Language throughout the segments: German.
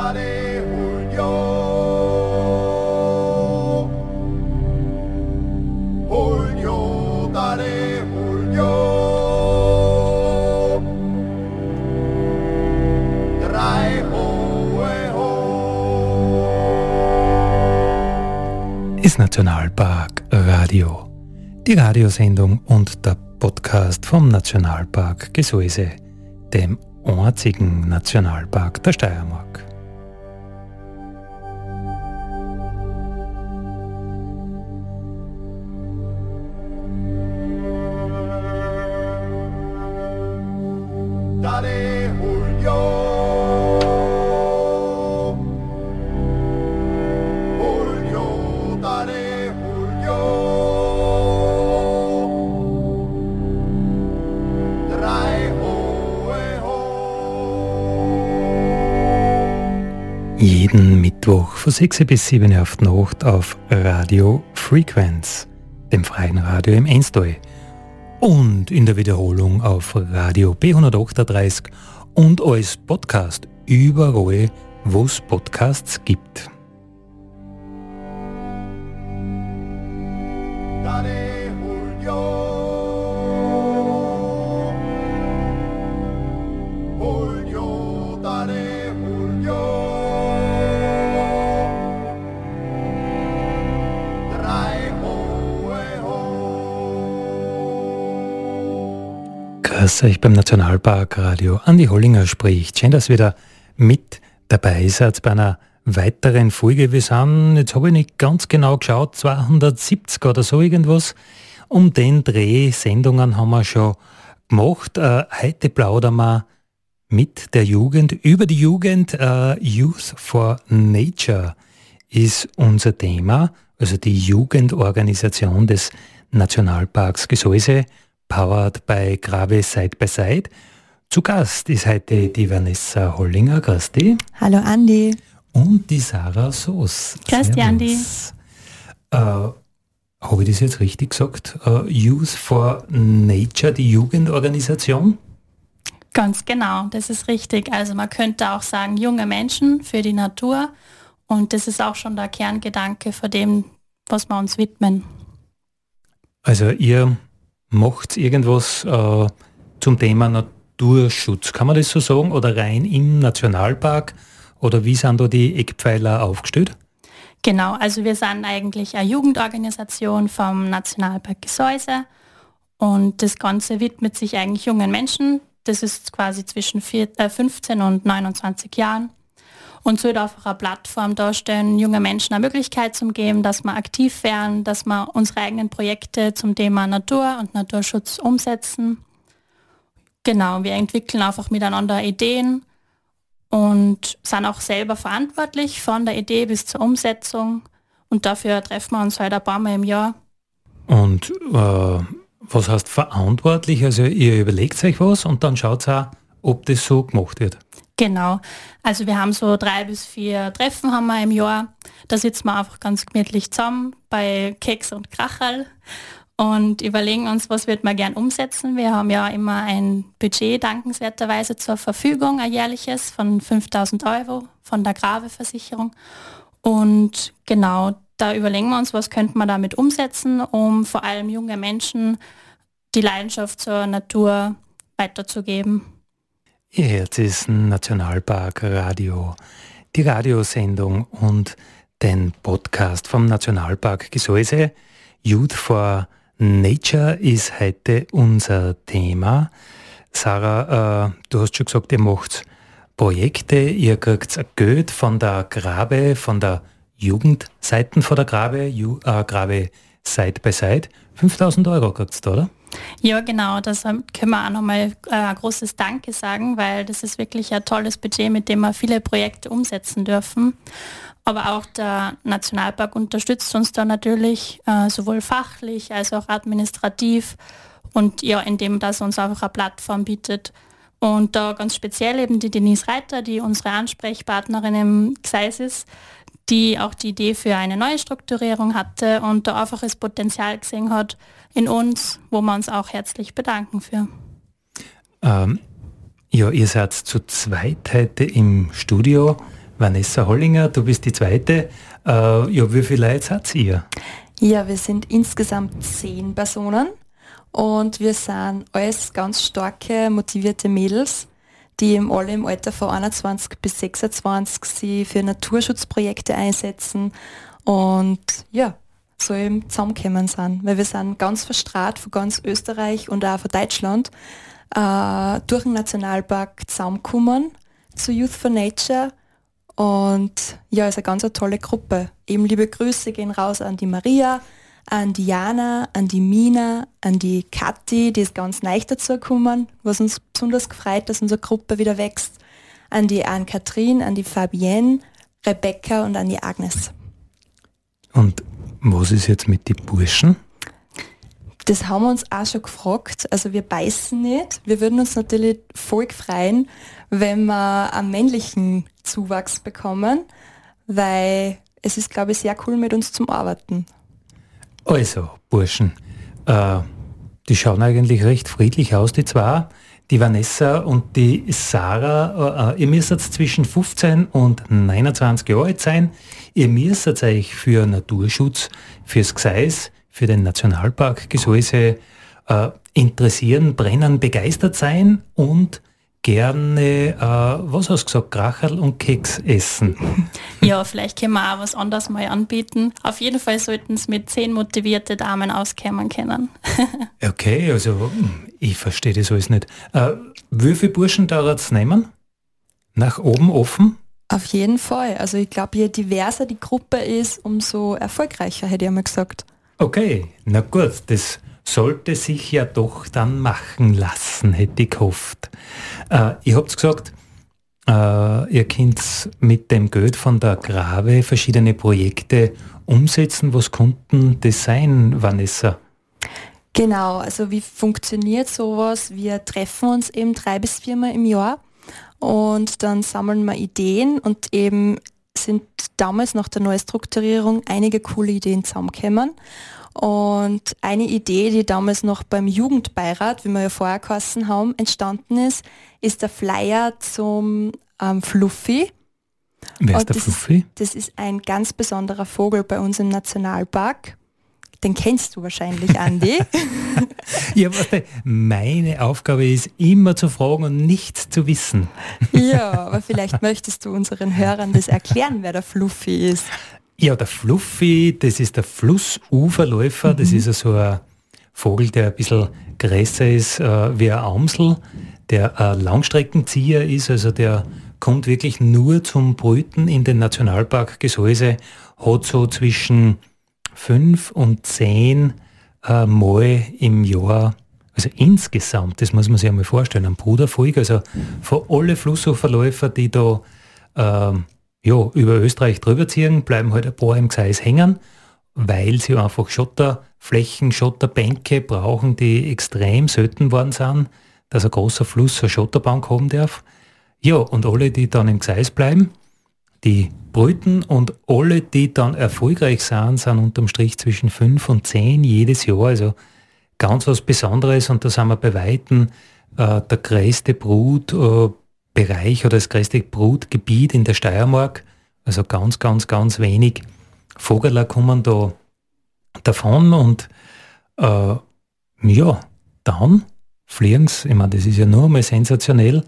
Ho. ist Nationalpark Radio. Die Radiosendung und der Podcast vom Nationalpark Gesäuse, dem einzigen Nationalpark der Steiermark. Von 6 bis 7 auf die Nacht auf Radio Frequenz, dem freien Radio im Enstall. Und in der Wiederholung auf Radio B138 und als Podcast überall, wo es Podcasts gibt. Dale Grüß euch beim Nationalpark Radio. Andi Hollinger spricht. Schön, dass ihr wieder mit dabei seid bei einer weiteren Folge. Wir sind, jetzt habe ich nicht ganz genau geschaut, 270 oder so irgendwas. Um den Dreh Sendungen haben wir schon gemacht. Äh, heute plaudern wir mit der Jugend, über die Jugend. Äh, Youth for Nature ist unser Thema, also die Jugendorganisation des Nationalparks Gesäuse, powered by Grave Side by Side. Zu Gast ist heute die Vanessa Hollinger, grüß dich, Hallo Andi. und die Sarah Soos. Grüß dich, Andi. Äh, Habe ich das jetzt richtig gesagt? Äh, Youth for Nature, die Jugendorganisation? Ganz genau, das ist richtig. Also man könnte auch sagen, junge Menschen für die Natur. Und das ist auch schon der Kerngedanke von dem, was wir uns widmen. Also ihr macht irgendwas äh, zum Thema Naturschutz, kann man das so sagen? Oder rein im Nationalpark? Oder wie sind da die Eckpfeiler aufgestellt? Genau, also wir sind eigentlich eine Jugendorganisation vom Nationalpark Gesäuse. Und das Ganze widmet sich eigentlich jungen Menschen. Das ist quasi zwischen vier, äh, 15 und 29 Jahren. Und soll einfach eine Plattform darstellen, junge Menschen eine Möglichkeit zu geben, dass wir aktiv werden, dass wir unsere eigenen Projekte zum Thema Natur und Naturschutz umsetzen. Genau, wir entwickeln einfach miteinander Ideen und sind auch selber verantwortlich von der Idee bis zur Umsetzung. Und dafür treffen wir uns halt ein paar Mal im Jahr. Und äh, was heißt verantwortlich? Also ihr überlegt euch was und dann schaut auch, ob das so gemacht wird. Genau. Also wir haben so drei bis vier Treffen haben wir im Jahr. Da sitzen wir einfach ganz gemütlich zusammen bei Keks und Krachal und überlegen uns, was wird man gern umsetzen. Wir haben ja immer ein Budget dankenswerterweise zur Verfügung, ein jährliches von 5000 Euro von der Graveversicherung. Und genau, da überlegen wir uns, was könnte man damit umsetzen, um vor allem junge Menschen die Leidenschaft zur Natur weiterzugeben. Ihr Herz ist Nationalpark Radio, die Radiosendung und den Podcast vom Nationalpark Gesäuse. Youth for Nature ist heute unser Thema. Sarah, äh, du hast schon gesagt, ihr macht Projekte, ihr kriegt Geld von der Grabe, von der Jugendseiten von der Grabe, Ju, äh, Grabe Side by Side. 5000 Euro kriegt ihr da, oder? Ja, genau, das können wir auch nochmal äh, ein großes Danke sagen, weil das ist wirklich ein tolles Budget, mit dem wir viele Projekte umsetzen dürfen. Aber auch der Nationalpark unterstützt uns da natürlich äh, sowohl fachlich als auch administrativ und ja, indem das uns einfach eine Plattform bietet. Und da ganz speziell eben die Denise Reiter, die unsere Ansprechpartnerin im Gseis ist, die auch die Idee für eine neue Strukturierung hatte und da einfach das Potenzial gesehen hat in uns, wo wir uns auch herzlich bedanken für. Ähm, ja, ihr seid zu zweit heute im Studio. Vanessa Hollinger, du bist die zweite. Äh, ja, wie viele Leute seid ihr? Ja, wir sind insgesamt zehn Personen und wir sind alles ganz starke, motivierte Mädels, die im alle im Alter von 21 bis 26 sie für Naturschutzprojekte einsetzen und ja, so eben zusammengekommen sind, weil wir sind ganz verstrahlt von ganz Österreich und auch von Deutschland äh, durch den Nationalpark zusammengekommen zu Youth for Nature und ja, ist eine ganz eine tolle Gruppe. Eben liebe Grüße gehen raus an die Maria, an die Jana, an die Mina, an die Kathi, die ist ganz neu dazu gekommen, was uns besonders gefreut, dass unsere Gruppe wieder wächst, an die Anne-Kathrin, an die Fabienne, Rebecca und an die Agnes. Und was ist jetzt mit den Burschen? Das haben wir uns auch schon gefragt. Also wir beißen nicht. Wir würden uns natürlich voll freuen, wenn wir einen männlichen Zuwachs bekommen, weil es ist, glaube ich, sehr cool mit uns zum Arbeiten. Also, Burschen, äh, die schauen eigentlich recht friedlich aus, die zwei. Die Vanessa und die Sarah, äh, ihr müsst jetzt zwischen 15 und 29 Jahre alt sein. Ihr müsst euch für Naturschutz, fürs Gseis, für den Nationalpark Gesäuse äh, interessieren, brennen, begeistert sein und gerne, äh, was hast du gesagt, Kracherl und Keks essen. Ja, vielleicht können wir auch was anderes mal anbieten. Auf jeden Fall sollten es mit zehn motivierte Damen auskommen können. okay, also ich verstehe das alles nicht. Äh, wie viele Burschen dauert es nehmen? Nach oben offen? Auf jeden Fall. Also ich glaube, je diverser die Gruppe ist, umso erfolgreicher, hätte ich einmal gesagt. Okay, na gut, das sollte sich ja doch dann machen lassen, hätte ich gehofft. Äh, ihr habt gesagt, äh, ihr könnt mit dem Geld von der Grave verschiedene Projekte umsetzen. Was konnten das sein, Vanessa? Genau, also wie funktioniert sowas? Wir treffen uns eben drei bis viermal im Jahr und dann sammeln wir Ideen und eben sind damals nach der Neustrukturierung einige coole Ideen zusammengekommen. Und eine Idee, die damals noch beim Jugendbeirat, wie wir ja vorher geheißen haben, entstanden ist, ist der Flyer zum ähm, Fluffy. Wer ist der das Fluffy? Ist, das ist ein ganz besonderer Vogel bei uns im Nationalpark. Den kennst du wahrscheinlich, Andi. ja, warte, meine Aufgabe ist immer zu fragen und nichts zu wissen. ja, aber vielleicht möchtest du unseren Hörern das erklären, wer der Fluffy ist. Ja, der Fluffy, das ist der Flussuferläufer. Mhm. Das ist so ein Vogel, der ein bisschen größer ist äh, wie ein Amsel, der ein Langstreckenzieher ist, also der kommt wirklich nur zum Brüten in den Nationalpark Gesäuse, hat so zwischen fünf und zehn äh, Mal im Jahr, also insgesamt, das muss man sich einmal vorstellen, ein Bruderfolg, also von alle Flussuferläufer, die da äh, ja, über Österreich drüber ziehen, bleiben halt ein paar im Gseis hängen, weil sie einfach Schotterflächen, Schotterbänke brauchen, die extrem selten worden sind, dass ein großer Fluss eine Schotterbank haben darf. Ja, und alle, die dann im Gseis bleiben, die brüten und alle, die dann erfolgreich sind, sind unterm Strich zwischen fünf und zehn jedes Jahr. Also ganz was Besonderes und da sind wir bei Weitem äh, der größte Brutbereich äh, oder das größte Brutgebiet in der Steiermark. Also ganz, ganz, ganz wenig Vogeler kommen da davon und äh, ja, dann fliegen sie, ich meine, das ist ja nur mal sensationell,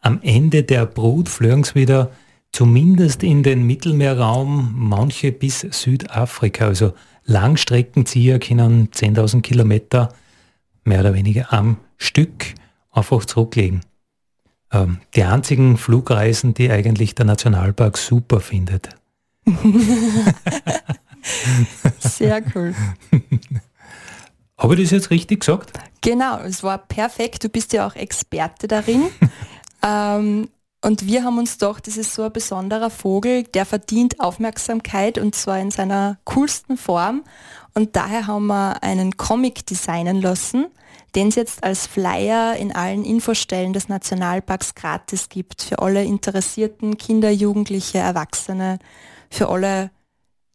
am Ende der Brut fliegen sie wieder zumindest in den Mittelmeerraum, manche bis Südafrika. Also Langstreckenzieher können 10.000 Kilometer mehr oder weniger am Stück einfach zurücklegen. Ähm, die einzigen Flugreisen, die eigentlich der Nationalpark super findet. Sehr cool. Habe ich das jetzt richtig gesagt? Genau, es war perfekt. Du bist ja auch Experte darin. ähm, und wir haben uns doch, das ist so ein besonderer Vogel, der verdient Aufmerksamkeit und zwar in seiner coolsten Form. Und daher haben wir einen Comic designen lassen, den es jetzt als Flyer in allen Infostellen des Nationalparks gratis gibt. Für alle interessierten Kinder, Jugendliche, Erwachsene, für alle,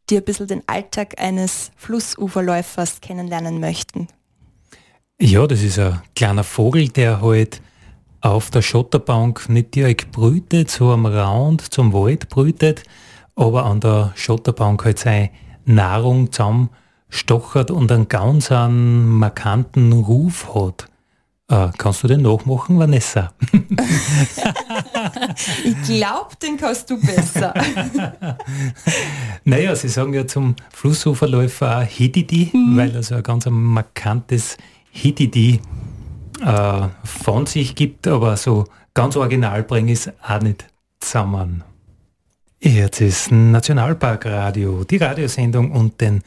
die ein bisschen den Alltag eines Flussuferläufers kennenlernen möchten. Ja, das ist ein kleiner Vogel, der halt auf der Schotterbank nicht direkt brütet, so am Rand zum Wald brütet, aber an der Schotterbank halt seine Nahrung zusammenstochert und einen ganz einen markanten Ruf hat. Äh, kannst du den nachmachen, Vanessa? ich glaube, den kannst du besser. naja, sie sagen ja zum Flussuferläufer auch Hididi, mhm. weil er so ein ganz markantes Hididi äh, von sich gibt, aber so ganz original bringe ich es auch nicht zusammen. Jetzt ist Nationalparkradio, die Radiosendung und den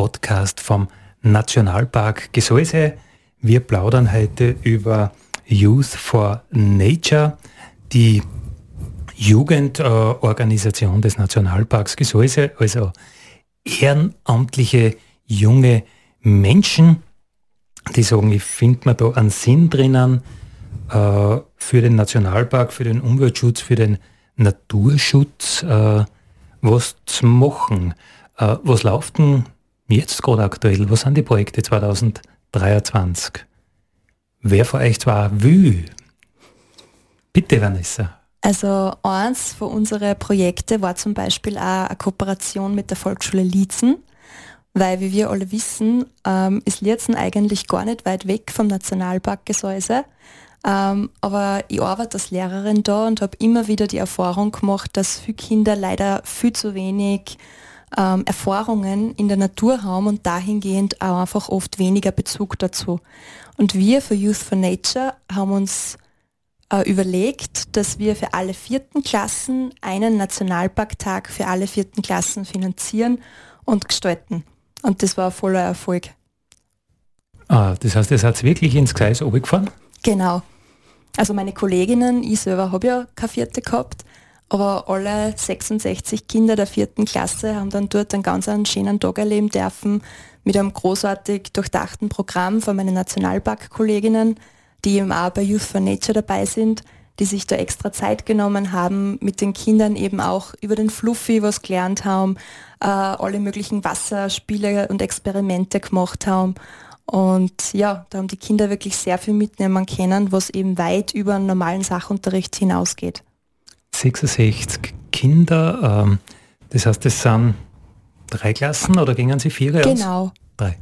Podcast vom Nationalpark Gesäuse. Wir plaudern heute über Youth for Nature, die Jugendorganisation äh, des Nationalparks Gesäuse, also ehrenamtliche junge Menschen, die sagen, ich finde mir da einen Sinn drinnen äh, für den Nationalpark, für den Umweltschutz, für den Naturschutz äh, was zu machen. Äh, was läuft denn jetzt gerade aktuell? Was sind die Projekte 2023? Wer von euch zwar will? Bitte, Vanessa. Also eins von unseren Projekten war zum Beispiel auch eine Kooperation mit der Volksschule Liezen, weil wie wir alle wissen, ähm, ist Liezen eigentlich gar nicht weit weg vom Nationalpark Gesäuse. Ähm, aber ich arbeite als Lehrerin da und habe immer wieder die Erfahrung gemacht, dass viele Kinder leider viel zu wenig ähm, Erfahrungen in der Natur haben und dahingehend auch einfach oft weniger Bezug dazu. Und wir für Youth for Nature haben uns äh, überlegt, dass wir für alle vierten Klassen einen Nationalparktag für alle vierten Klassen finanzieren und gestalten. Und das war ein voller Erfolg. Ah, das heißt, ihr seid wirklich ins Gleis gefahren? Genau. Also meine Kolleginnen, ich selber habe ja keine vierte gehabt, aber alle 66 Kinder der vierten Klasse haben dann dort einen ganz einen schönen Tag erleben dürfen mit einem großartig durchdachten Programm von meinen Nationalpark-Kolleginnen, die eben auch bei Youth for Nature dabei sind, die sich da extra Zeit genommen haben, mit den Kindern eben auch über den Fluffy was gelernt haben, äh, alle möglichen Wasserspiele und Experimente gemacht haben und ja, da haben die Kinder wirklich sehr viel mitnehmen können, was eben weit über einen normalen Sachunterricht hinausgeht. 66 Kinder, ähm, das heißt, das sind drei Klassen oder gingen sie vier Genau. Aus? Drei.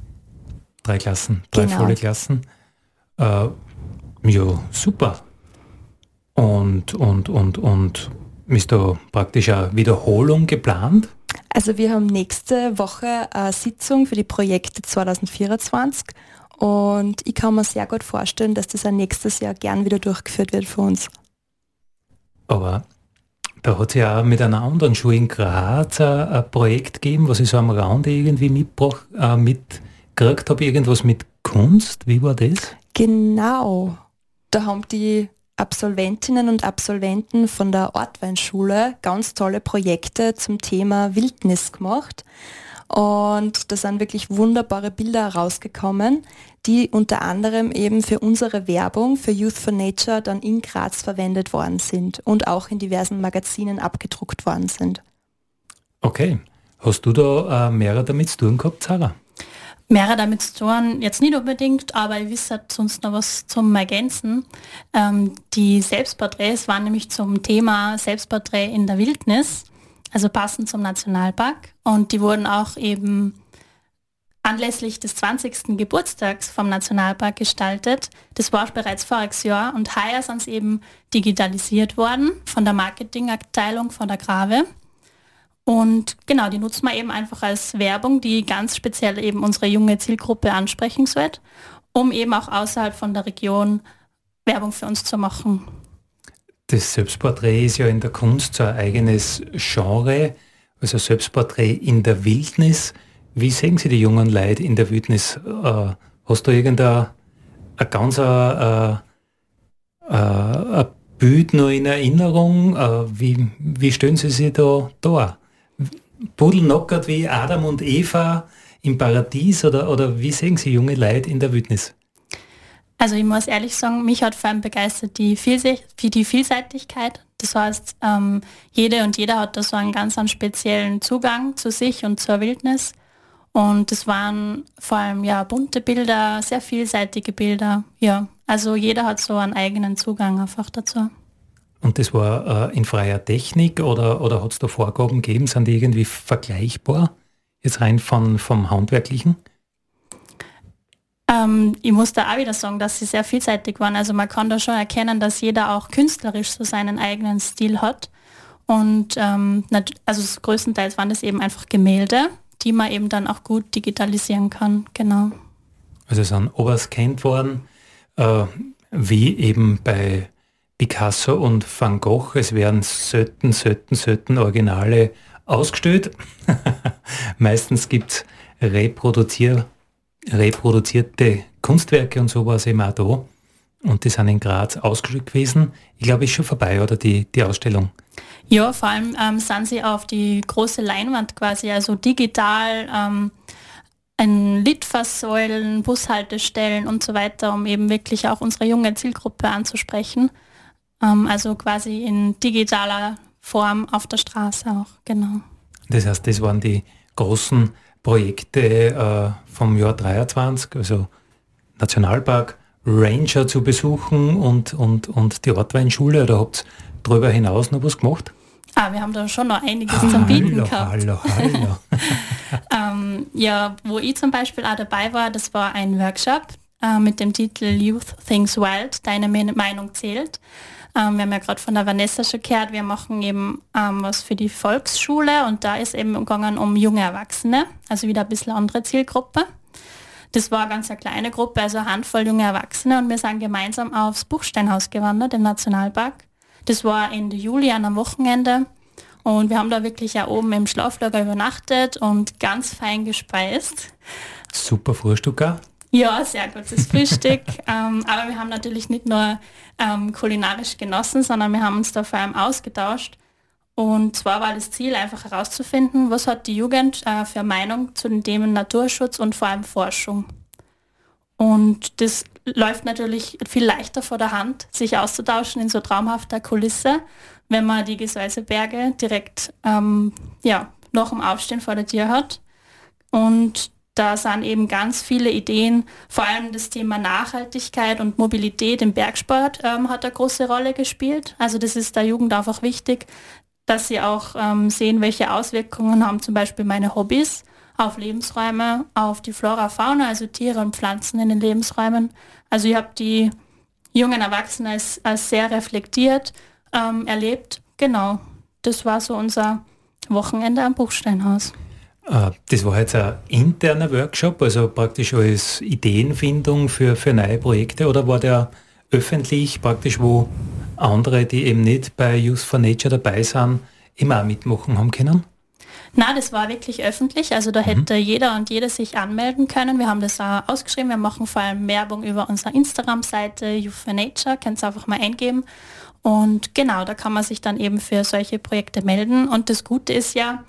Drei Klassen, drei genau. volle Klassen. Äh, ja, super. Und, und, und, und ist da praktisch eine Wiederholung geplant? Also wir haben nächste Woche eine Sitzung für die Projekte 2024 und ich kann mir sehr gut vorstellen, dass das auch nächstes Jahr gern wieder durchgeführt wird für uns. Aber da hat es ja auch mit einer anderen Schule in Graz ein, Projekt gegeben, was ich so am Rande irgendwie mitgebracht, äh, mitgekriegt habe, irgendwas mit Kunst. Wie war das? Genau. Da haben die Absolventinnen und Absolventen von der Ortweinschule ganz tolle Projekte zum Thema Wildnis gemacht. Und da sind wirklich wunderbare Bilder herausgekommen, die unter anderem eben für unsere Werbung für Youth for Nature dann in Graz verwendet worden sind und auch in diversen Magazinen abgedruckt worden sind. Okay. Hast du da äh, mehrere damit zu tun gehabt, Sarah? Mehrere damit zu tun, jetzt nicht unbedingt, aber ich wisse sonst noch was zum Ergänzen. Ähm, die Selbstporträts waren nämlich zum Thema Selbstporträt in der Wildnis, also passend zum Nationalpark. Und die wurden auch eben anlässlich des 20. Geburtstags vom Nationalpark gestaltet. Das war bereits voriges Jahr und heuer sind sie eben digitalisiert worden von der Marketingabteilung von der Grave. Und genau, die nutzen wir eben einfach als Werbung, die ganz speziell eben unsere junge Zielgruppe ansprechen soll, um eben auch außerhalb von der Region Werbung für uns zu machen. Das Selbstporträt ist ja in der Kunst so ein eigenes Genre, also Selbstporträt in der Wildnis. Wie sehen Sie die jungen Leute in der Wildnis? Äh, hast du irgendein ein ganz äh, äh, Bild noch in Erinnerung? Äh, wie, wie stellen Sie sich da da? pudelnockert wie Adam und Eva im Paradies oder, oder wie sehen Sie junge Leute in der Wildnis? Also ich muss ehrlich sagen, mich hat vor allem begeistert die, Vielse die Vielseitigkeit. Das heißt, ähm, jede und jeder hat da so einen ganz einen speziellen Zugang zu sich und zur Wildnis. Und es waren vor allem ja bunte Bilder, sehr vielseitige Bilder. Ja, Also jeder hat so einen eigenen Zugang einfach dazu. Und das war äh, in freier Technik oder, oder hat es da Vorgaben gegeben? Sind die irgendwie vergleichbar? Jetzt rein von, vom Handwerklichen? Ähm, ich muss da auch wieder sagen, dass sie sehr vielseitig waren. Also man kann da schon erkennen, dass jeder auch künstlerisch so seinen eigenen Stil hat. Und ähm, also größtenteils waren das eben einfach Gemälde, die man eben dann auch gut digitalisieren kann. Genau. Also sind overscannt worden, äh, wie eben bei Picasso und Van Gogh. Es werden selten, selten, selten Originale ausgestellt. Meistens gibt es reproduzier reproduzierte Kunstwerke und sowas eben auch da. Und die sind in Graz ausgestellt gewesen. Ich glaube, ist schon vorbei, oder die, die Ausstellung? Ja, vor allem ähm, sind sie auf die große Leinwand quasi, also digital, ähm, ein Litfaßsäulen, Bushaltestellen und so weiter, um eben wirklich auch unsere junge Zielgruppe anzusprechen. Ähm, also quasi in digitaler Form auf der Straße auch, genau. Das heißt, das waren die großen Projekte äh, vom Jahr 23, also Nationalpark, Ranger zu besuchen und, und, und die Ortweinschule, oder habt ihr darüber hinaus noch was gemacht? Ah, wir haben da schon noch einiges ah, zum Bieten hallo, gehabt. Hallo, hallo. ähm, ja, wo ich zum Beispiel auch dabei war, das war ein Workshop äh, mit dem Titel Youth Things Wild, deine Meinung zählt. Ähm, wir haben ja gerade von der Vanessa schon gehört, wir machen eben ähm, was für die Volksschule und da ist eben gegangen um junge Erwachsene, also wieder ein bisschen andere Zielgruppe. Das war ganz eine kleine Gruppe, also eine Handvoll junge Erwachsene und wir sind gemeinsam aufs Buchsteinhaus gewandert im Nationalpark. Das war Ende Juli an einem Wochenende und wir haben da wirklich ja oben im Schlaflager übernachtet und ganz fein gespeist. Super Frühstück auch. Ja, sehr gutes Frühstück. ähm, aber wir haben natürlich nicht nur ähm, kulinarisch genossen, sondern wir haben uns da vor allem ausgetauscht. Und zwar war das Ziel einfach herauszufinden, was hat die Jugend äh, für Meinung zu den Themen Naturschutz und vor allem Forschung. Und das läuft natürlich viel leichter vor der Hand, sich auszutauschen in so traumhafter Kulisse, wenn man die Gesäuseberge direkt ähm, ja, noch im Aufstehen vor der Tür hat. Und da sind eben ganz viele Ideen, vor allem das Thema Nachhaltigkeit und Mobilität im Bergsport ähm, hat eine große Rolle gespielt. Also das ist der Jugend einfach wichtig, dass sie auch ähm, sehen, welche Auswirkungen haben zum Beispiel meine Hobbys auf Lebensräume, auf die Flora, Fauna, also Tiere und Pflanzen in den Lebensräumen. Also ich habe die jungen Erwachsenen als, als sehr reflektiert ähm, erlebt. Genau, das war so unser Wochenende am Buchsteinhaus. Äh, das war jetzt ein interner Workshop, also praktisch als Ideenfindung für, für neue Projekte oder war der öffentlich praktisch, wo andere, die eben nicht bei Youth for Nature dabei sind, immer mitmachen haben können? Na, das war wirklich öffentlich, also da mhm. hätte jeder und jede sich anmelden können. Wir haben das auch ausgeschrieben, wir machen vor allem Werbung über unsere Instagram-Seite Youth for Nature, könnt ihr einfach mal eingeben. Und genau, da kann man sich dann eben für solche Projekte melden. Und das Gute ist ja,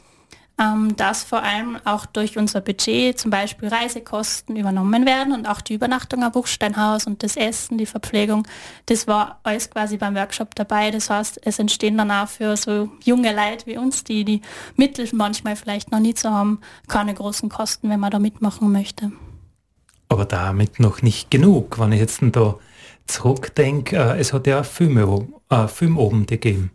ähm, dass vor allem auch durch unser Budget zum Beispiel Reisekosten übernommen werden und auch die Übernachtung am Buchsteinhaus und das Essen, die Verpflegung, das war alles quasi beim Workshop dabei. Das heißt, es entstehen dann auch für so junge Leute wie uns, die die Mittel manchmal vielleicht noch nie zu haben, keine großen Kosten, wenn man da mitmachen möchte. Aber damit noch nicht genug, wenn ich jetzt da zurückdenke, äh, es hat ja Filme, äh, Filmabende gegeben.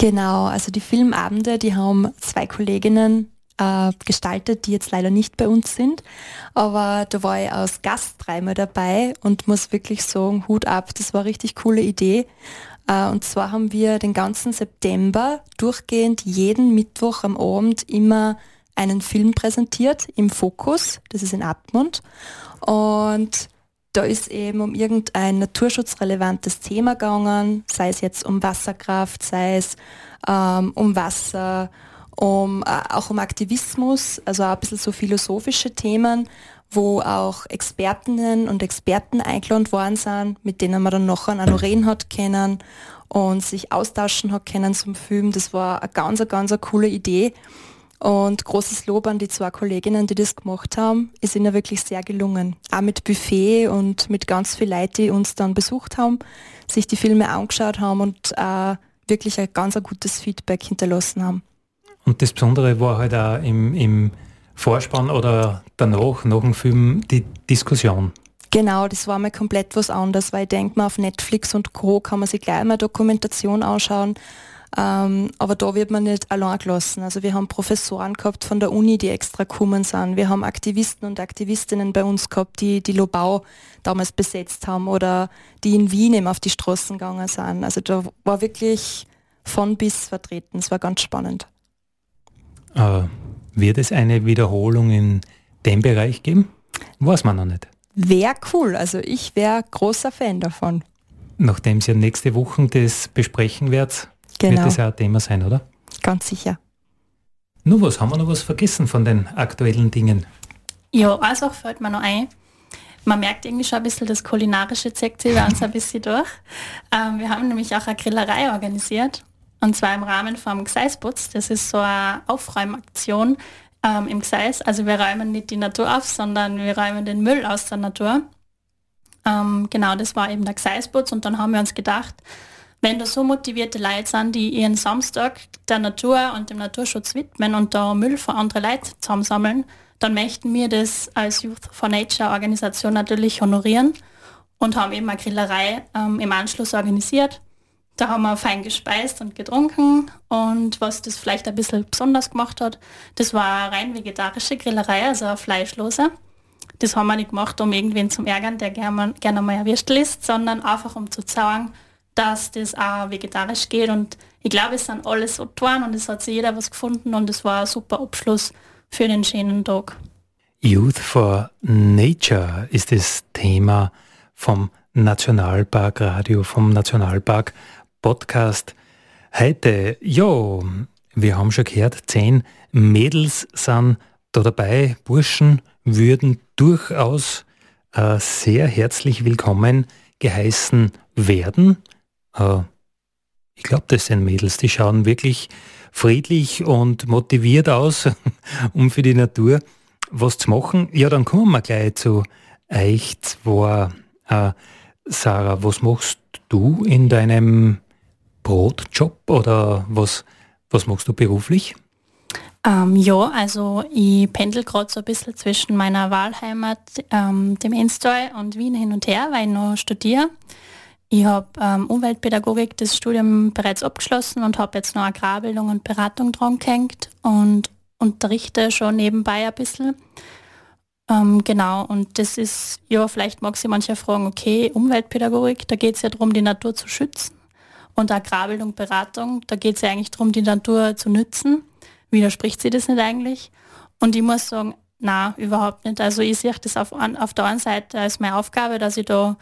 Genau, also die Filmabende, die haben zwei Kolleginnen äh, gestaltet, die jetzt leider nicht bei uns sind. Aber da war ich als Gast dreimal dabei und muss wirklich sagen, Hut ab, das war eine richtig coole Idee. Äh, und zwar haben wir den ganzen September durchgehend jeden Mittwoch am Abend immer einen Film präsentiert im Fokus, das ist in Abmund. Und da ist eben um irgendein naturschutzrelevantes Thema gegangen, sei es jetzt um Wasserkraft, sei es ähm, um Wasser, um, äh, auch um Aktivismus, also auch ein bisschen so philosophische Themen, wo auch Expertinnen und Experten eingeladen worden sind, mit denen man dann nachher auch noch reden hat können und sich austauschen hat können zum Film. Das war eine ganz, ganz eine coole Idee. Und großes Lob an die zwei Kolleginnen, die das gemacht haben. Ist ihnen wirklich sehr gelungen. Auch mit Buffet und mit ganz vielen Leuten, die uns dann besucht haben, sich die Filme angeschaut haben und äh, wirklich ein ganz ein gutes Feedback hinterlassen haben. Und das Besondere war halt auch im, im Vorspann oder danach, nach dem Film, die Diskussion. Genau, das war mal komplett was anderes, weil ich denke mal, auf Netflix und Co. kann man sich gleich mal Dokumentation anschauen. Ähm, aber da wird man nicht allein gelassen. Also wir haben Professoren gehabt von der Uni, die extra gekommen sind. Wir haben Aktivisten und Aktivistinnen bei uns gehabt, die die Lobau damals besetzt haben oder die in Wien eben auf die Straßen gegangen sind. Also da war wirklich von bis vertreten. Es war ganz spannend. Äh, wird es eine Wiederholung in dem Bereich geben? Weiß man noch nicht. Wäre cool. Also ich wäre großer Fan davon. Nachdem Sie nächste Woche das besprechen werdet, Genau. Wird das ja ein Thema sein, oder? Ganz sicher. Nur was, haben wir noch was vergessen von den aktuellen Dingen? Ja, also fällt mir noch ein. Man merkt irgendwie schon ein bisschen das kulinarische zieht sich bei uns ein bisschen durch. Ähm, wir haben nämlich auch eine Grillerei organisiert und zwar im Rahmen vom Gseisputz. Das ist so eine Aufräumaktion ähm, im Gseis. Also wir räumen nicht die Natur auf, sondern wir räumen den Müll aus der Natur. Ähm, genau, das war eben der Gseisputz und dann haben wir uns gedacht, wenn da so motivierte Leute sind, die ihren Samstag der Natur und dem Naturschutz widmen und da Müll für andere Leute zusammensammeln, dann möchten wir das als Youth for Nature Organisation natürlich honorieren und haben eben eine Grillerei ähm, im Anschluss organisiert. Da haben wir fein gespeist und getrunken und was das vielleicht ein bisschen besonders gemacht hat, das war eine rein vegetarische Grillerei, also eine fleischlose. Das haben wir nicht gemacht, um irgendwen zu ärgern, der gerne, gerne mal Würstel isst, sondern einfach um zu zeigen, dass das auch vegetarisch geht und ich glaube, es sind alles so Autoren und es hat sich jeder was gefunden und es war ein super Abschluss für den schönen Tag. Youth for Nature ist das Thema vom Nationalpark Radio, vom Nationalpark Podcast. Heute, ja, wir haben schon gehört, zehn Mädels sind da dabei. Burschen würden durchaus äh, sehr herzlich willkommen geheißen werden. Äh, ich glaube, das sind Mädels, die schauen wirklich friedlich und motiviert aus, um für die Natur was zu machen. Ja, dann kommen wir gleich zu euch zwei. Äh, Sarah, was machst du in deinem Brotjob oder was, was machst du beruflich? Ähm, ja, also ich pendel gerade so ein bisschen zwischen meiner Wahlheimat, ähm, dem Enstal und Wien hin und her, weil ich noch studiere. Ich habe ähm, Umweltpädagogik das Studium bereits abgeschlossen und habe jetzt noch Agrarbildung und Beratung dran gehängt und unterrichte schon nebenbei ein bisschen. Ähm, genau, und das ist, ja, vielleicht mag sich mancher fragen, okay, Umweltpädagogik, da geht es ja darum, die Natur zu schützen. Und Agrarbildung, Beratung, da geht es ja eigentlich darum, die Natur zu nützen. Widerspricht sie das nicht eigentlich? Und ich muss sagen, na, überhaupt nicht. Also ich sehe das auf, auf der einen Seite als meine Aufgabe, dass ich da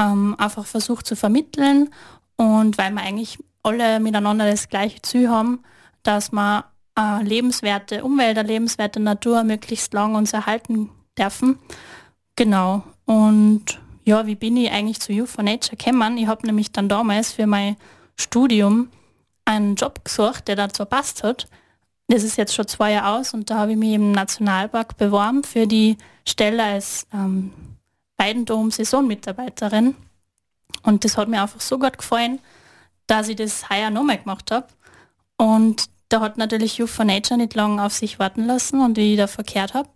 ähm, einfach versucht zu vermitteln und weil wir eigentlich alle miteinander das gleiche Ziel haben, dass wir äh, lebenswerte Umwelt, eine lebenswerte Natur möglichst lang uns erhalten dürfen. Genau. Und ja, wie bin ich eigentlich zu Youth for Nature gekommen? Ich habe nämlich dann damals für mein Studium einen Job gesucht, der dazu passt hat. Das ist jetzt schon zwei Jahre aus und da habe ich mich im Nationalpark beworben für die Stelle als ähm, Weidendom-Saisonmitarbeiterin. Und das hat mir einfach so gut gefallen, dass ich das heuer nochmal gemacht habe. Und da hat natürlich Youth for Nature nicht lange auf sich warten lassen und wie ich da verkehrt habe,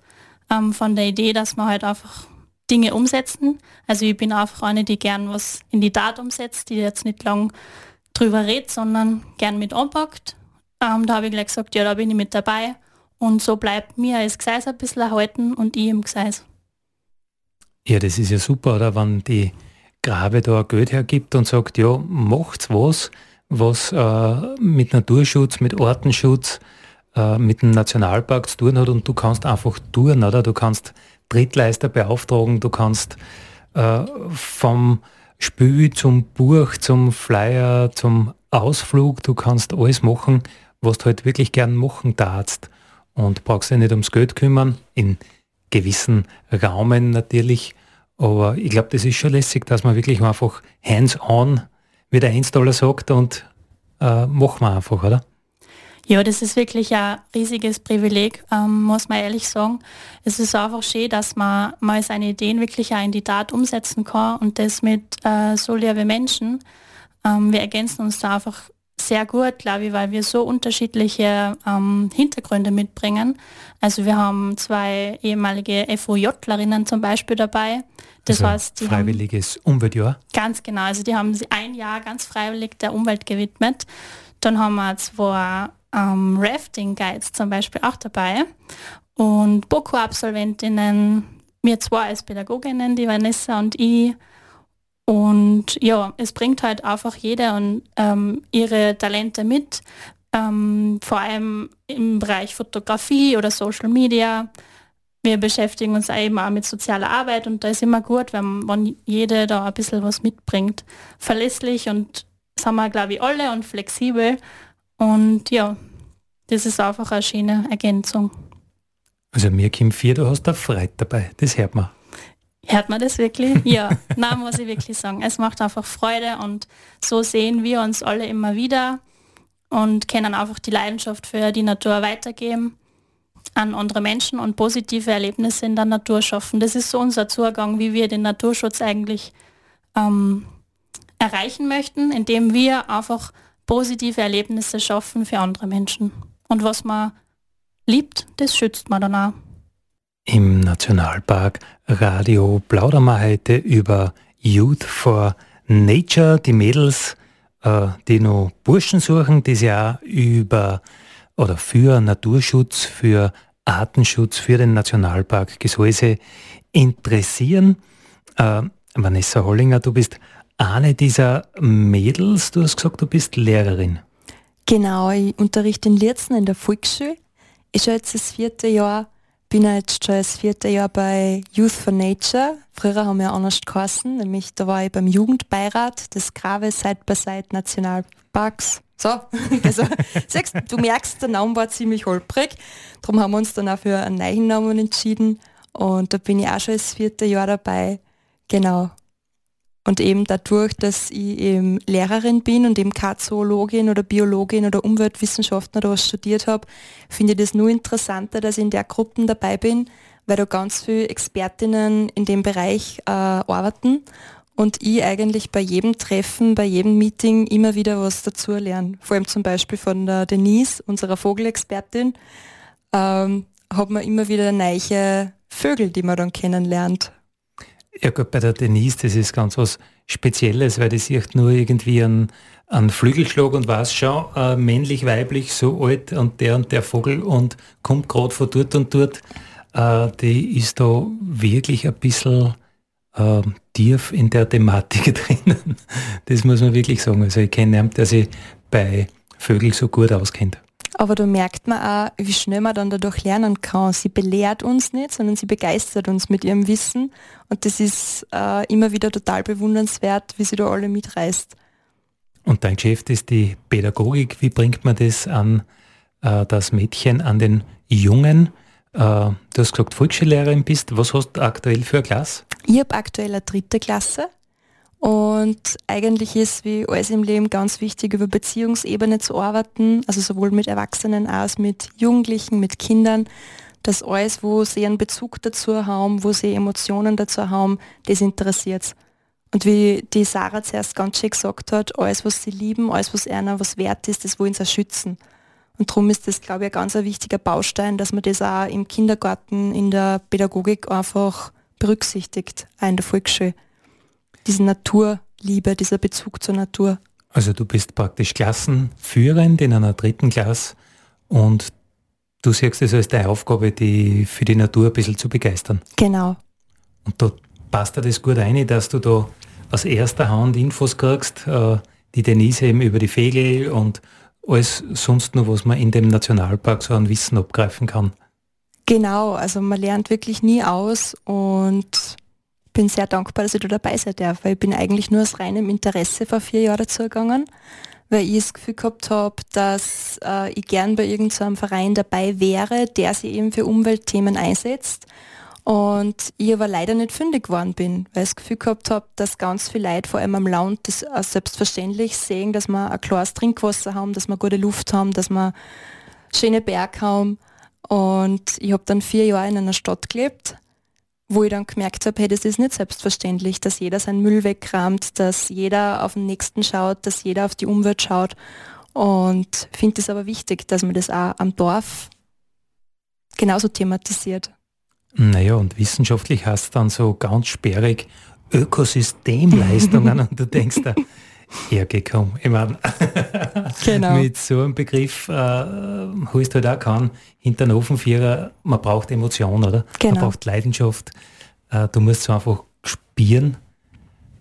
ähm, von der Idee, dass man halt einfach Dinge umsetzen. Also ich bin einfach eine, die gern was in die Tat umsetzt, die jetzt nicht lang drüber redet, sondern gern mit anpackt. Ähm, da habe ich gleich gesagt, ja, da bin ich mit dabei. Und so bleibt mir als Gseis ein bisschen erhalten und ich im Gseis. Ja, das ist ja super, oder? Wenn die Grabe da Geld hergibt und sagt, ja, macht's was, was äh, mit Naturschutz, mit Ortenschutz, äh, mit dem Nationalpark zu tun hat und du kannst einfach tun, oder? Du kannst Drittleister beauftragen, du kannst äh, vom Spül zum Buch, zum Flyer, zum Ausflug, du kannst alles machen, was du halt wirklich gern machen darfst und brauchst dich nicht ums Geld kümmern. In gewissen Raumen natürlich. Aber ich glaube, das ist schon lässig, dass man wirklich einfach hands-on, wie der 1 Dollar sagt, und äh, machen wir einfach, oder? Ja, das ist wirklich ein riesiges Privileg, ähm, muss man ehrlich sagen. Es ist einfach schön, dass man mal seine Ideen wirklich auch in die Tat umsetzen kann und das mit äh, so liebe Menschen. Ähm, wir ergänzen uns da einfach sehr gut, glaube ich, weil wir so unterschiedliche ähm, Hintergründe mitbringen. Also wir haben zwei ehemalige FOJlerinnen zum Beispiel dabei. Das also heißt, die freiwilliges haben, Umweltjahr. Ganz genau, also die haben ein Jahr ganz freiwillig der Umwelt gewidmet. Dann haben wir zwei ähm, Rafting-Guides zum Beispiel auch dabei und BOKU-Absolventinnen, wir zwei als Pädagoginnen, die Vanessa und ich. Und ja, es bringt halt einfach jeder und ähm, ihre Talente mit, ähm, vor allem im Bereich Fotografie oder Social Media. Wir beschäftigen uns eben auch mit sozialer Arbeit und da ist immer gut, wenn, wenn jeder da ein bisschen was mitbringt. Verlässlich und sind wir, glaube ich, alle und flexibel. Und ja, das ist einfach eine schöne Ergänzung. Also mir Kim 4, du hast da Freude dabei, das hört man. Hört man das wirklich? Ja, na muss ich wirklich sagen. Es macht einfach Freude und so sehen wir uns alle immer wieder und können einfach die Leidenschaft für die Natur weitergeben an andere Menschen und positive Erlebnisse in der Natur schaffen. Das ist so unser Zugang, wie wir den Naturschutz eigentlich ähm, erreichen möchten, indem wir einfach positive Erlebnisse schaffen für andere Menschen. Und was man liebt, das schützt man dann auch. Im Nationalpark Radio plaudern wir heute über Youth for Nature, die Mädels, äh, die noch Burschen suchen, die sich auch über oder für Naturschutz, für Artenschutz, für den Nationalpark Gesäuse interessieren. Äh, Vanessa Hollinger, du bist eine dieser Mädels. Du hast gesagt, du bist Lehrerin. Genau, ich unterrichte in Lierzen in der Volksschule. Ich schon jetzt das vierte Jahr, bin jetzt schon das vierte Jahr bei Youth for Nature. Früher haben wir anders geheißen, nämlich da war ich beim Jugendbeirat des Grave Side by Side Nationalparks. So, also siehst, du merkst, der Name war ziemlich holprig. Darum haben wir uns dann auch für einen neuen Namen entschieden. Und da bin ich auch schon das vierte Jahr dabei. Genau. Und eben dadurch, dass ich eben Lehrerin bin und eben keine Zoologin oder Biologin oder Umweltwissenschaften oder was studiert habe, finde ich das nur interessanter, dass ich in der Gruppe dabei bin, weil da ganz viele Expertinnen in dem Bereich äh, arbeiten und ich eigentlich bei jedem Treffen, bei jedem Meeting immer wieder was dazu lerne. Vor allem zum Beispiel von der Denise, unserer Vogelexpertin, ähm, hat man immer wieder neue Vögel, die man dann kennenlernt. Ja gut, bei der Denise, das ist ganz was Spezielles, weil die sieht nur irgendwie einen, einen Flügelschlag und weiß schon, äh, männlich, weiblich, so alt und der und der Vogel und kommt gerade von dort und dort. Äh, die ist da wirklich ein bisschen äh, tief in der Thematik drinnen. Das muss man wirklich sagen. Also ich kenne niemanden, der sich bei Vögeln so gut auskennt. Aber da merkt man auch, wie schnell man dann dadurch lernen kann. Sie belehrt uns nicht, sondern sie begeistert uns mit ihrem Wissen. Und das ist äh, immer wieder total bewundernswert, wie sie da alle mitreißt. Und dein Geschäft ist die Pädagogik. Wie bringt man das an äh, das Mädchen, an den Jungen? Äh, du hast gesagt, Volksschullehrerin bist. Was hast du aktuell für eine Klasse? Ich habe aktuell eine dritte Klasse. Und eigentlich ist wie alles im Leben ganz wichtig, über Beziehungsebene zu arbeiten, also sowohl mit Erwachsenen als mit Jugendlichen, mit Kindern, dass alles, wo sie einen Bezug dazu haben, wo sie Emotionen dazu haben, das interessiert. Und wie die Sarah zuerst ganz schön gesagt hat, alles, was sie lieben, alles, was einer was wert ist, das wollen sie schützen. Und darum ist das, glaube ich, ein ganz wichtiger Baustein, dass man das auch im Kindergarten, in der Pädagogik einfach berücksichtigt, auch in der Volksschule diese Naturliebe, dieser Bezug zur Natur. Also du bist praktisch Klassenführend in einer dritten Klasse und du siehst es als deine Aufgabe, die für die Natur ein bisschen zu begeistern. Genau. Und da passt dir das gut ein, dass du da aus erster Hand Infos kriegst, äh, die Denise eben über die Vögel und alles sonst noch, was man in dem Nationalpark so an Wissen abgreifen kann. Genau, also man lernt wirklich nie aus und bin sehr dankbar, dass ich da dabei sein darf, weil ich bin eigentlich nur aus reinem Interesse vor vier Jahren dazu weil ich das Gefühl gehabt habe, dass äh, ich gern bei irgendeinem Verein dabei wäre, der sich eben für Umweltthemen einsetzt. Und ich aber leider nicht fündig geworden bin, weil ich das Gefühl gehabt habe, dass ganz viele Leute, vor allem am Land, das selbstverständlich sehen, dass wir ein klares Trinkwasser haben, dass wir gute Luft haben, dass wir schöne Berge haben. Und ich habe dann vier Jahre in einer Stadt gelebt wo ich dann gemerkt habe, hey, das ist nicht selbstverständlich, dass jeder seinen Müll wegkramt, dass jeder auf den Nächsten schaut, dass jeder auf die Umwelt schaut. Und finde es aber wichtig, dass man das auch am Dorf genauso thematisiert. Naja, und wissenschaftlich hast du dann so ganz sperrig Ökosystemleistungen und du denkst da, hergekommen. Ich meine, genau. mit so einem Begriff äh, holst halt auch kann, hinter den Ofenvierer, man braucht Emotion, oder? Genau. Man braucht Leidenschaft. Äh, du musst so einfach spielen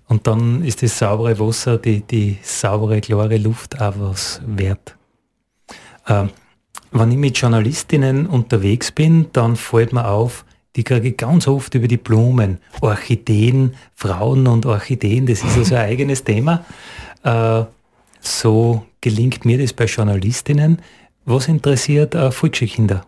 und dann ist das saubere Wasser, die, die saubere, klare Luft auch was wert. Äh, wenn ich mit Journalistinnen unterwegs bin, dann fällt mir auf, die kriege ich ganz oft über die Blumen, Orchideen, Frauen und Orchideen, das ist also ein eigenes Thema. Äh, so gelingt mir das bei Journalistinnen. Was interessiert äh, Volksschulkinder?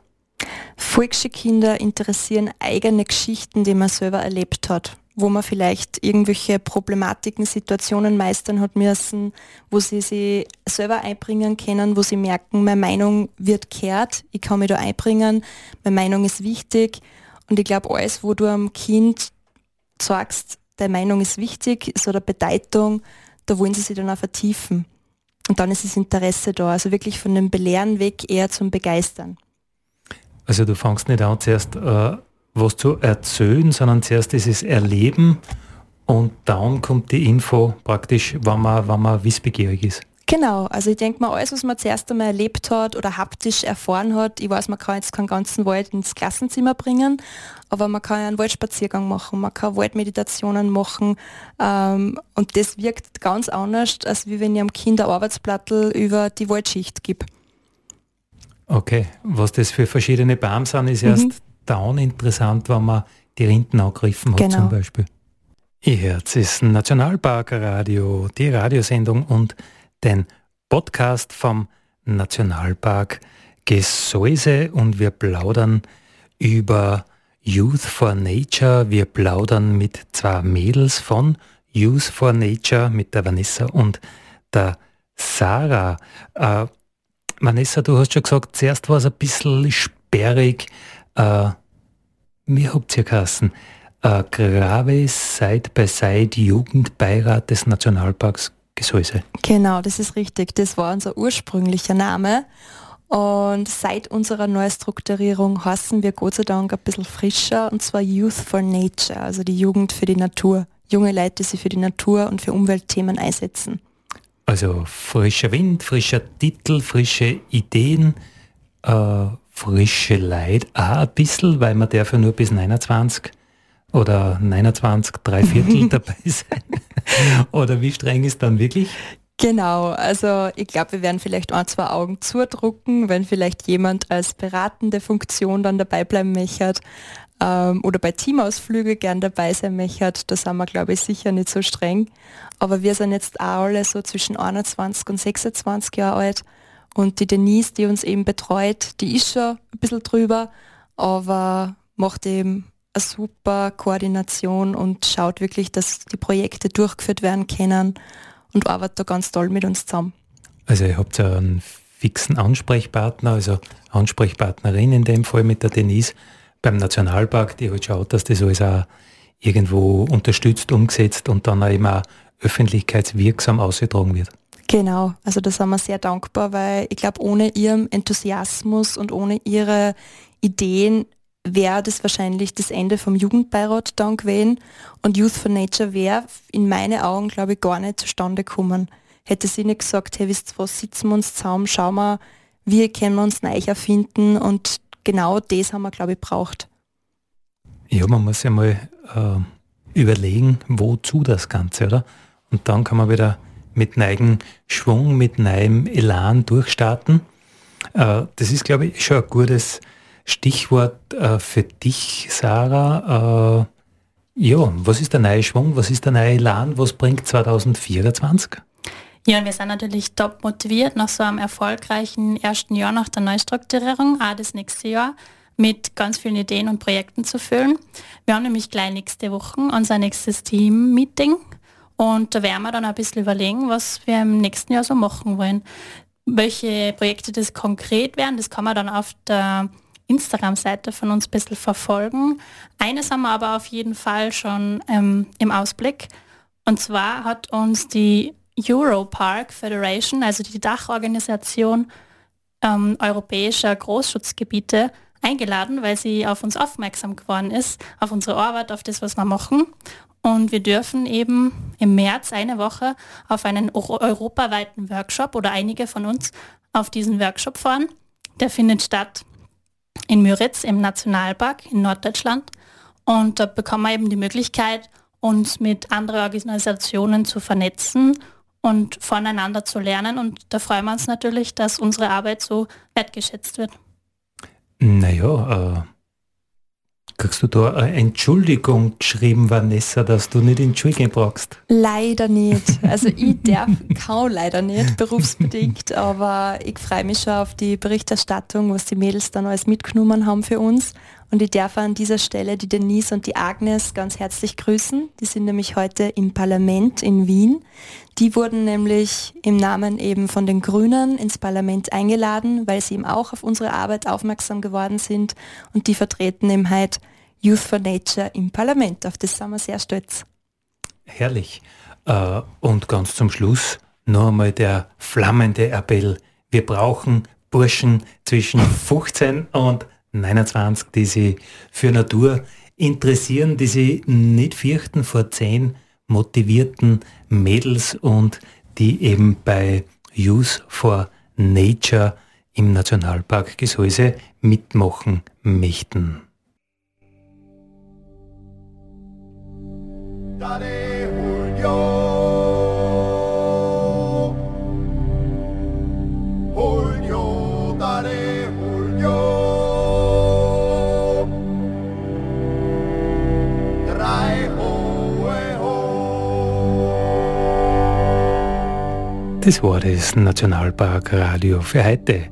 Volksschulkinder interessieren eigene Geschichten, die man selber erlebt hat wo man vielleicht irgendwelche Problematiken, Situationen meistern hat müssen, wo sie sich selber einbringen können, wo sie merken, meine Meinung wird kehrt, ich kann mich da einbringen, meine Meinung ist wichtig und ich glaube, alles, wo du am Kind sagst, deine Meinung ist wichtig, ist oder Bedeutung, da wollen sie sich dann auch vertiefen. Und dann ist das Interesse da. Also wirklich von dem Belehren weg eher zum Begeistern. Also du fängst nicht an, zuerst äh, was zu erzählen, sondern zuerst dieses Erleben und dann kommt die Info praktisch, wenn man, wenn man wissbegierig ist. Genau, also ich denke mal, alles, was man zuerst einmal erlebt hat oder haptisch erfahren hat, ich weiß, man kann jetzt keinen ganzen Wald ins Klassenzimmer bringen, aber man kann einen Waldspaziergang machen, man kann Waldmeditationen machen ähm, und das wirkt ganz anders, als wie wenn ich am Kind ein Arbeitsplattel über die Waldschicht gebe. Okay, was das für verschiedene Baum sind, ist mhm. erst dann interessant, wenn man die Rinden angegriffen hat genau. zum Beispiel. Ihr Herz ist ein Nationalparkradio, die Radiosendung und den Podcast vom Nationalpark Gesäuse und wir plaudern über Youth for Nature. Wir plaudern mit zwei Mädels von Youth for Nature, mit der Vanessa und der Sarah. Äh, Vanessa, du hast schon gesagt, zuerst war es ein bisschen sperrig. Äh, mir habt ihr geheißen, äh, Grave Side by Side Jugendbeirat des Nationalparks Gesäuse. Genau, das ist richtig. Das war unser ursprünglicher Name. Und seit unserer Neustrukturierung heißen wir Gott sei Dank ein bisschen frischer und zwar Youth for Nature, also die Jugend für die Natur. Junge Leute, die sich für die Natur und für Umweltthemen einsetzen. Also frischer Wind, frischer Titel, frische Ideen, äh, frische Leid auch ein bisschen, weil man darf ja nur bis 29 oder 29, drei Viertel dabei sein. oder wie streng ist dann wirklich? Genau, also ich glaube, wir werden vielleicht ein, zwei Augen zudrucken, wenn vielleicht jemand als beratende Funktion dann dabei bleiben möchte ähm, oder bei Teamausflüge gern dabei sein möchte. Da sind wir, glaube ich, sicher nicht so streng. Aber wir sind jetzt auch alle so zwischen 21 und 26 Jahre alt und die Denise, die uns eben betreut, die ist schon ein bisschen drüber, aber macht eben super Koordination und schaut wirklich, dass die Projekte durchgeführt werden können und arbeitet da ganz toll mit uns zusammen. Also ihr habt ja einen fixen Ansprechpartner, also Ansprechpartnerin in dem Fall mit der Denise beim Nationalpark, die halt schaut, dass das alles auch irgendwo unterstützt, umgesetzt und dann auch immer öffentlichkeitswirksam ausgetragen wird. Genau, also da sind wir sehr dankbar, weil ich glaube, ohne ihren Enthusiasmus und ohne ihre Ideen wäre das wahrscheinlich das Ende vom Jugendbeirat dann gewesen und Youth for Nature wäre in meinen Augen, glaube ich, gar nicht zustande gekommen. Hätte sie nicht gesagt, hey, wisst was, sitzen wir uns zusammen, schauen wir, wie können wir uns neu erfinden und genau das haben wir, glaube ich, braucht. Ja, man muss ja mal äh, überlegen, wozu das Ganze, oder? Und dann kann man wieder mit neuem Schwung, mit neuem Elan durchstarten. Äh, das ist, glaube ich, schon ein gutes Stichwort äh, für dich, Sarah. Äh, ja, was ist der neue Schwung, was ist der neue Elan, was bringt 2024? Ja, wir sind natürlich top motiviert nach so einem erfolgreichen ersten Jahr nach der Neustrukturierung, auch das nächste Jahr mit ganz vielen Ideen und Projekten zu füllen. Wir haben nämlich gleich nächste Woche unser nächstes Team-Meeting und da werden wir dann ein bisschen überlegen, was wir im nächsten Jahr so machen wollen. Welche Projekte das konkret werden, das kann man dann auf der Instagram-Seite von uns ein bisschen verfolgen. Eines haben wir aber auf jeden Fall schon ähm, im Ausblick. Und zwar hat uns die Europark Federation, also die Dachorganisation ähm, europäischer Großschutzgebiete, eingeladen, weil sie auf uns aufmerksam geworden ist, auf unsere Arbeit, auf das, was wir machen. Und wir dürfen eben im März eine Woche auf einen europaweiten Workshop oder einige von uns auf diesen Workshop fahren. Der findet statt in Müritz im Nationalpark in Norddeutschland. Und da bekommen wir eben die Möglichkeit, uns mit anderen Organisationen zu vernetzen und voneinander zu lernen. Und da freuen wir uns natürlich, dass unsere Arbeit so wertgeschätzt wird. Naja, äh, kriegst du da eine Entschuldigung geschrieben, Vanessa, dass du nicht Entschuldigung brauchst? Leider nicht. Also ich darf kaum leider nicht, berufsbedingt, aber ich freue mich schon auf die Berichterstattung, was die Mädels dann alles mitgenommen haben für uns. Und ich darf an dieser Stelle die Denise und die Agnes ganz herzlich grüßen. Die sind nämlich heute im Parlament in Wien. Die wurden nämlich im Namen eben von den Grünen ins Parlament eingeladen, weil sie eben auch auf unsere Arbeit aufmerksam geworden sind. Und die vertreten eben halt Youth for Nature im Parlament. Auf das sind wir sehr stolz. Herrlich. Äh, und ganz zum Schluss noch einmal der flammende Appell. Wir brauchen Burschen zwischen 15 und 29, die sich für Natur interessieren, die sich nicht fürchten vor zehn motivierten Mädels und die eben bei Youth for Nature im Nationalpark Gesäuse mitmachen möchten. Daddy, Das war das Nationalpark Radio für heute.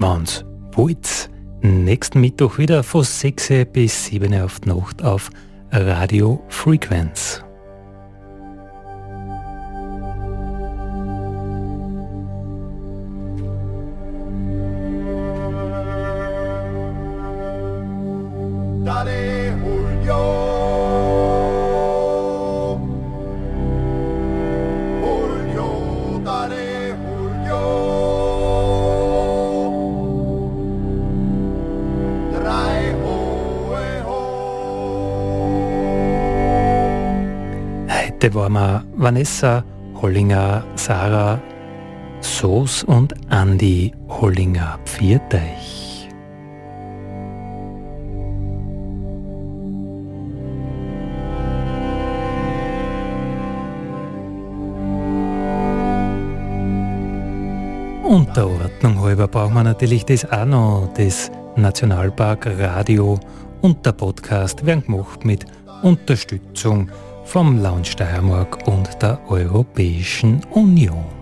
Wann's wollt, nächsten Mittwoch wieder von 6 bis 7 auf Nacht auf Radio Frequenz. Vanessa Hollinger, Sarah Soos und Andi Hollinger. Und der Ordnung halber brauchen wir natürlich das auch noch, das Nationalpark Radio und der Podcast werden gemacht mit Unterstützung vom Lounge Steiermark und der Europäischen Union.